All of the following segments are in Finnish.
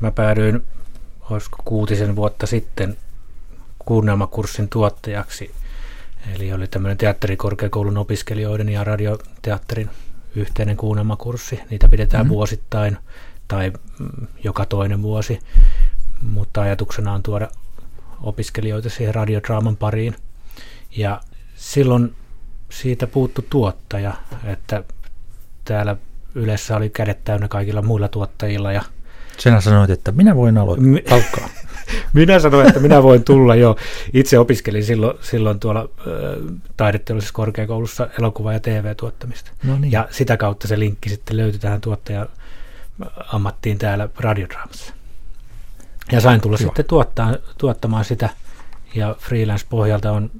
mä päädyin, olisiko kuutisen vuotta sitten, kuunnelmakurssin tuottajaksi. Eli oli tämmöinen teatterikorkeakoulun opiskelijoiden ja radioteatterin yhteinen kuunnelmakurssi. Niitä pidetään mm-hmm. vuosittain tai mm, joka toinen vuosi, mutta ajatuksena on tuoda opiskelijoita siihen radiodraaman pariin. Ja silloin siitä puuttu tuottaja, että täällä Ylessä oli kädet täynnä kaikilla muilla tuottajilla. Ja Sinä sanoit, että minä voin aloittaa. minä sanoin, että minä voin tulla jo. Itse opiskelin silloin, silloin tuolla äh, taideteollisessa korkeakoulussa elokuva- ja TV-tuottamista. No niin. Ja sitä kautta se linkki sitten löytyi tähän tuottaja ammattiin täällä radiodraamassa. Ja sain tulla Joo. sitten tuottaa, tuottamaan sitä ja freelance-pohjalta on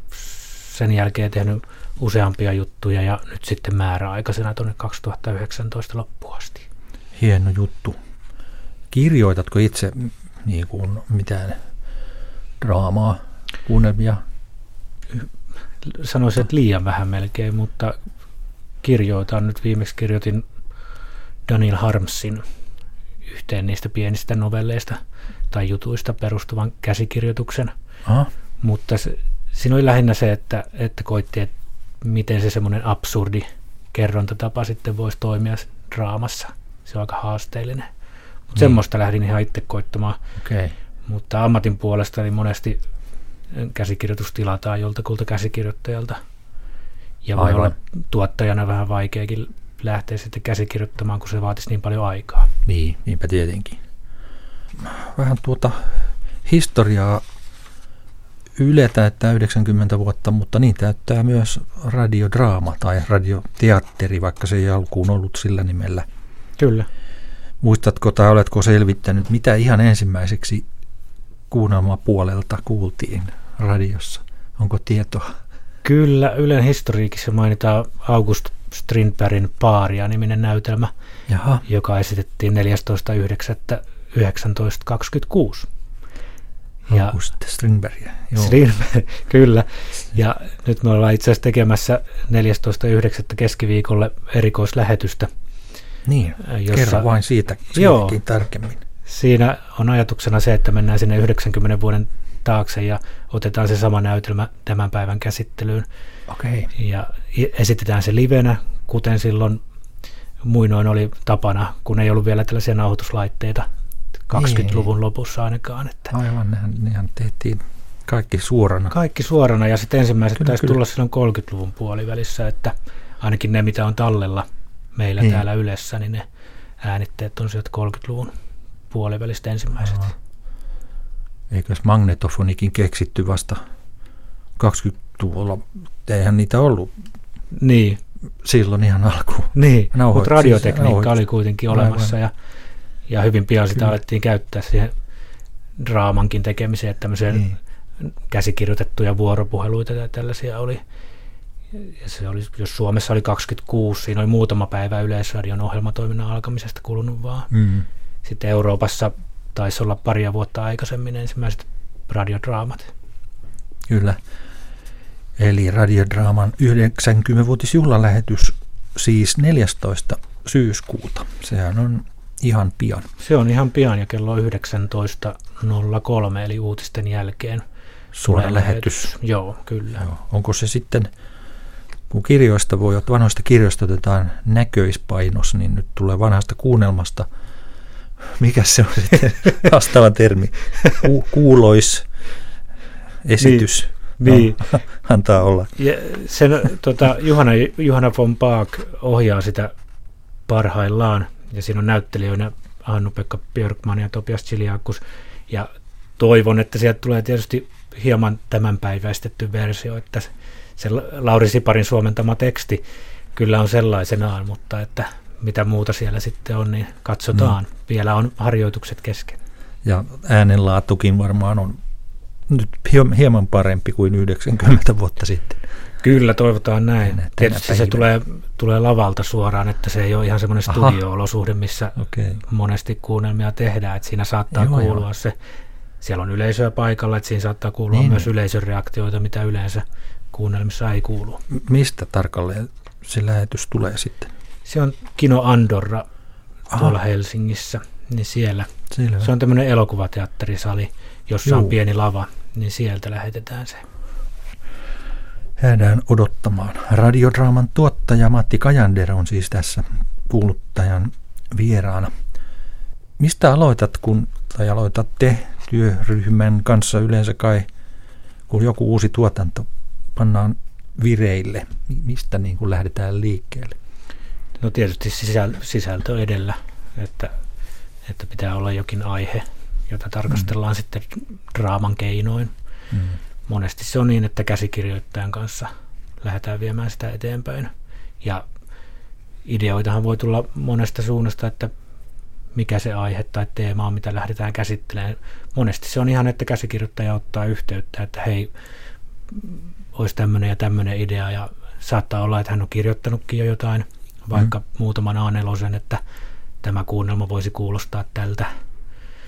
sen jälkeen tehnyt useampia juttuja ja nyt sitten määräaikaisena tuonne 2019 loppuun asti. Hieno juttu. Kirjoitatko itse niin kuin mitään draamaa, kuunnelmia? Sanoisin, että liian vähän melkein, mutta kirjoitan. Nyt viimeksi kirjoitin Daniel Harmsin yhteen niistä pienistä novelleista tai jutuista perustuvan käsikirjoituksen. Aha. Mutta se, siinä oli lähinnä se, että, että koitti, että miten se semmoinen absurdi kerrontatapa sitten voisi toimia draamassa. Se on aika haasteellinen. Mutta niin. semmoista lähdin ihan itse koittamaan. Okay. Mutta ammatin puolesta niin monesti käsikirjoitus tilataan joltakulta käsikirjoittajalta. Ja voi olla tuottajana vähän vaikeakin lähteä sitten käsikirjoittamaan, kun se vaatisi niin paljon aikaa. Niin, niinpä tietenkin. Vähän tuota historiaa Yle täyttää 90 vuotta, mutta niin täyttää myös radiodraama tai radioteatteri, vaikka se ei alkuun ollut sillä nimellä. Kyllä. Muistatko tai oletko selvittänyt, mitä ihan ensimmäiseksi kuunnelmapuolelta kuultiin radiossa? Onko tietoa? Kyllä, Ylen historiikissa mainitaan August Strindbergin Paaria niminen näytelmä, Jaha. joka esitettiin 14.9.1926. Ja August Strindbergia. Strindberg, kyllä. Ja nyt me ollaan itse asiassa tekemässä 14.9. keskiviikolle erikoislähetystä. Niin, jossa, kerro vain siitä joo, tarkemmin. Siinä on ajatuksena se, että mennään sinne 90 vuoden taakse ja otetaan se sama näytelmä tämän päivän käsittelyyn. Okay. Ja esitetään se livenä, kuten silloin muinoin oli tapana, kun ei ollut vielä tällaisia nauhoituslaitteita 20-luvun niin. lopussa ainakaan. Että Aivan, nehän, nehän tehtiin kaikki suorana. Kaikki suorana ja sitten ensimmäiset kyllä, taisi kyllä. tulla silloin 30-luvun puolivälissä, että ainakin ne mitä on tallella meillä niin. täällä Ylessä, niin ne äänitteet on sieltä 30-luvun puolivälistä ensimmäiset. Aa. Eikös magnetofonikin keksitty vasta 20-luvulla? Eihän niitä ollut niin. silloin ihan alkuun. Niin, mutta radiotekniikka siis, oli kuitenkin olemassa ja ja hyvin pian sitä Kyllä. alettiin käyttää siihen draamankin tekemiseen, että tämmöiseen niin. käsikirjoitettuja vuoropuheluita ja tällaisia oli. Ja se oli, jos Suomessa oli 26, siinä oli muutama päivä Yleisradion ohjelmatoiminnan alkamisesta kulunut vaan. Mm. Sitten Euroopassa taisi olla paria vuotta aikaisemmin ensimmäiset radiodraamat. Kyllä. Eli radiodraaman 90-vuotisjuhlalähetys siis 14. syyskuuta. Sehän on ihan pian. Se on ihan pian ja kello 19.03 eli uutisten jälkeen. Suora lähetys. lähetys. Joo, kyllä. Joo. Onko se sitten, kun kirjoista voi, vanhoista kirjoista otetaan näköispainos, niin nyt tulee vanhasta kuunnelmasta, mikä se on sitten vastaava termi, Ku, kuulois esitys. Niin. niin. No, antaa olla. Ja sen, tota, Juhana, Juhana von Paak ohjaa sitä parhaillaan ja siinä on näyttelijöinä Hannu-Pekka Björkman ja Topias Chiliakus, ja toivon, että sieltä tulee tietysti hieman tämänpäiväistetty versio, että se Lauri Siparin suomentama teksti kyllä on sellaisenaan, mutta että mitä muuta siellä sitten on, niin katsotaan. Mm. Vielä on harjoitukset kesken. Ja äänenlaatukin varmaan on nyt hieman parempi kuin 90 vuotta sitten. Kyllä, toivotaan näin. Tänä, Tietysti päivänä. se tulee, tulee lavalta suoraan, että se ei ole ihan semmoinen studio-olosuhde, missä okay. monesti kuunnelmia tehdään. Että siinä saattaa joo, kuulua joo. se, siellä on yleisöä paikalla, että siinä saattaa kuulua niin. myös yleisön reaktioita, mitä yleensä kuunnelmissa ei kuulu. Mistä tarkalleen se lähetys tulee sitten? Se on Kino Andorra Aha. tuolla Helsingissä. niin siellä. Selvä. Se on tämmöinen elokuvateatterisali, jossa Juu. on pieni lava, niin sieltä lähetetään se. Jäädään odottamaan. Radiodraaman tuottaja Matti Kajander on siis tässä kuuluttajan vieraana. Mistä aloitat, kun, tai aloitatte työryhmän kanssa yleensä kai, kun joku uusi tuotanto pannaan vireille? Mi- Mistä niin kuin lähdetään liikkeelle? No tietysti sisäl- sisältö edellä, että, että pitää olla jokin aihe, jota tarkastellaan mm. sitten draaman keinoin. Mm. Monesti se on niin, että käsikirjoittajan kanssa lähdetään viemään sitä eteenpäin. Ja ideoitahan voi tulla monesta suunnasta, että mikä se aihe tai teema on, mitä lähdetään käsittelemään. Monesti se on ihan, että käsikirjoittaja ottaa yhteyttä, että hei, olisi tämmöinen ja tämmöinen idea ja saattaa olla, että hän on kirjoittanutkin jo jotain, vaikka mm. muutaman A4, että tämä kuunnelma voisi kuulostaa tältä.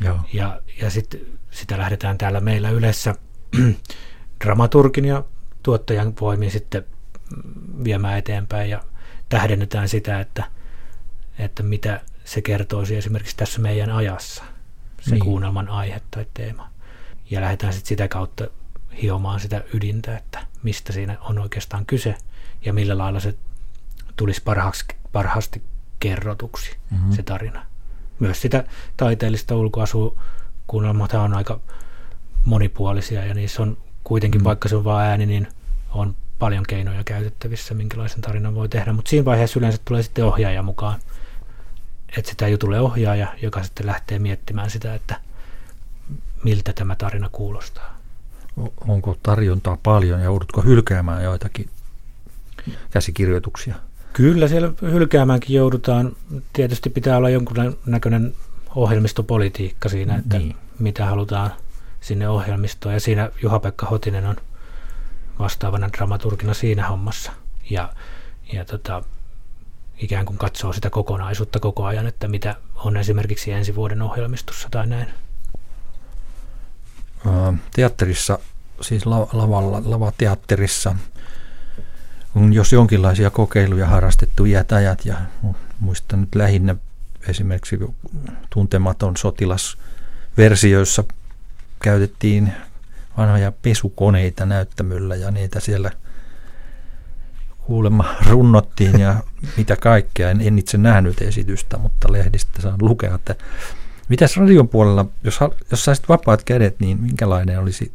Joo. Ja, ja sit, sitä lähdetään täällä meillä yleensä dramaturgin ja tuottajan voimin sitten viemään eteenpäin ja tähdennetään sitä, että, että mitä se kertoisi esimerkiksi tässä meidän ajassa, se niin. kuunnelman aihe tai teema. Ja lähdetään sitten sitä kautta hiomaan sitä ydintä, että mistä siinä on oikeastaan kyse ja millä lailla se tulisi parhaaksi, parhaasti kerrotuksi Mhm. mm-hmm. se tarina. Myös sitä taiteellista ulkoasukuunnelmat on aika monipuolisia ja niissä on kuitenkin, Mm. mm. vaikka se on vain ääni, niin on paljon keinoja käytettävissä, minkälaisen tarinan voi tehdä. Mutta siinä vaiheessa yleensä tulee sitten ohjaaja mukaan. Että sitä jutulle ohjaaja, joka sitten lähtee miettimään sitä, että miltä tämä tarina kuulostaa. Onko tarjontaa paljon ja joudutko hylkäämään joitakin käsikirjoituksia? Kyllä siellä hylkäämäänkin joudutaan. Tietysti pitää olla jonkun näköinen ohjelmistopolitiikka siinä, että niin. mitä halutaan sinne ohjelmistoon. Ja siinä Juha-Pekka Hotinen on vastaavana dramaturgina siinä hommassa. Ja, ja tota, ikään kuin katsoo sitä kokonaisuutta koko ajan, että mitä on esimerkiksi ensi vuoden ohjelmistossa tai näin. Teatterissa, siis la- lavalla, lavateatterissa, on jos jonkinlaisia kokeiluja harrastettu iät ajat ja mu- muistan nyt lähinnä esimerkiksi tuntematon sotilasversio, jossa käytettiin vanhoja pesukoneita näyttämöllä ja niitä siellä kuulemma runnottiin ja mitä kaikkea. En, en itse nähnyt esitystä, mutta lehdistä saan lukea, että mitäs radion puolella, jos, jos saisit vapaat kädet, niin minkälainen olisi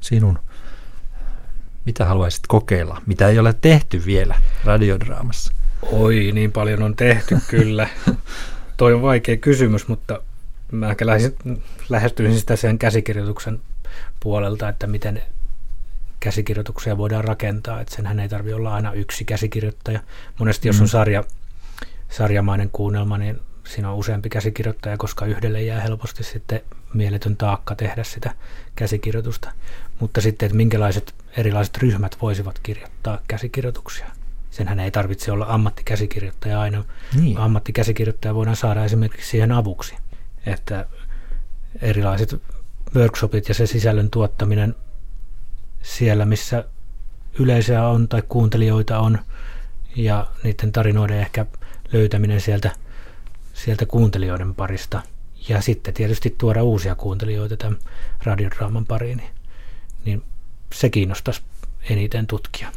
sinun, mitä haluaisit kokeilla, mitä ei ole tehty vielä radiodraamassa? Oi, niin paljon on tehty kyllä. Toi on vaikea kysymys, mutta mä ehkä lähes- lähestyisin sitä sen käsikirjoituksen puolelta, että miten käsikirjoituksia voidaan rakentaa. Että senhän ei tarvitse olla aina yksi käsikirjoittaja. Monesti jos Mm. on sarja, sarjamainen kuunnelma, niin siinä on useampi käsikirjoittaja, koska yhdelle jää helposti sitten mieletön taakka tehdä sitä käsikirjoitusta. Mutta sitten, että minkälaiset erilaiset ryhmät voisivat kirjoittaa käsikirjoituksia. Senhän ei tarvitse olla ammattikäsikirjoittaja aina. Niin. Ammattikäsikirjoittaja voidaan saada esimerkiksi siihen avuksi. Että erilaiset workshopit ja se sisällön tuottaminen siellä, missä yleisöä on tai kuuntelijoita on ja niiden tarinoiden ehkä löytäminen sieltä, sieltä kuuntelijoiden parista. Ja sitten tietysti tuoda uusia kuuntelijoita tämän radiodraaman pariin, niin, se kiinnostaisi eniten tutkia.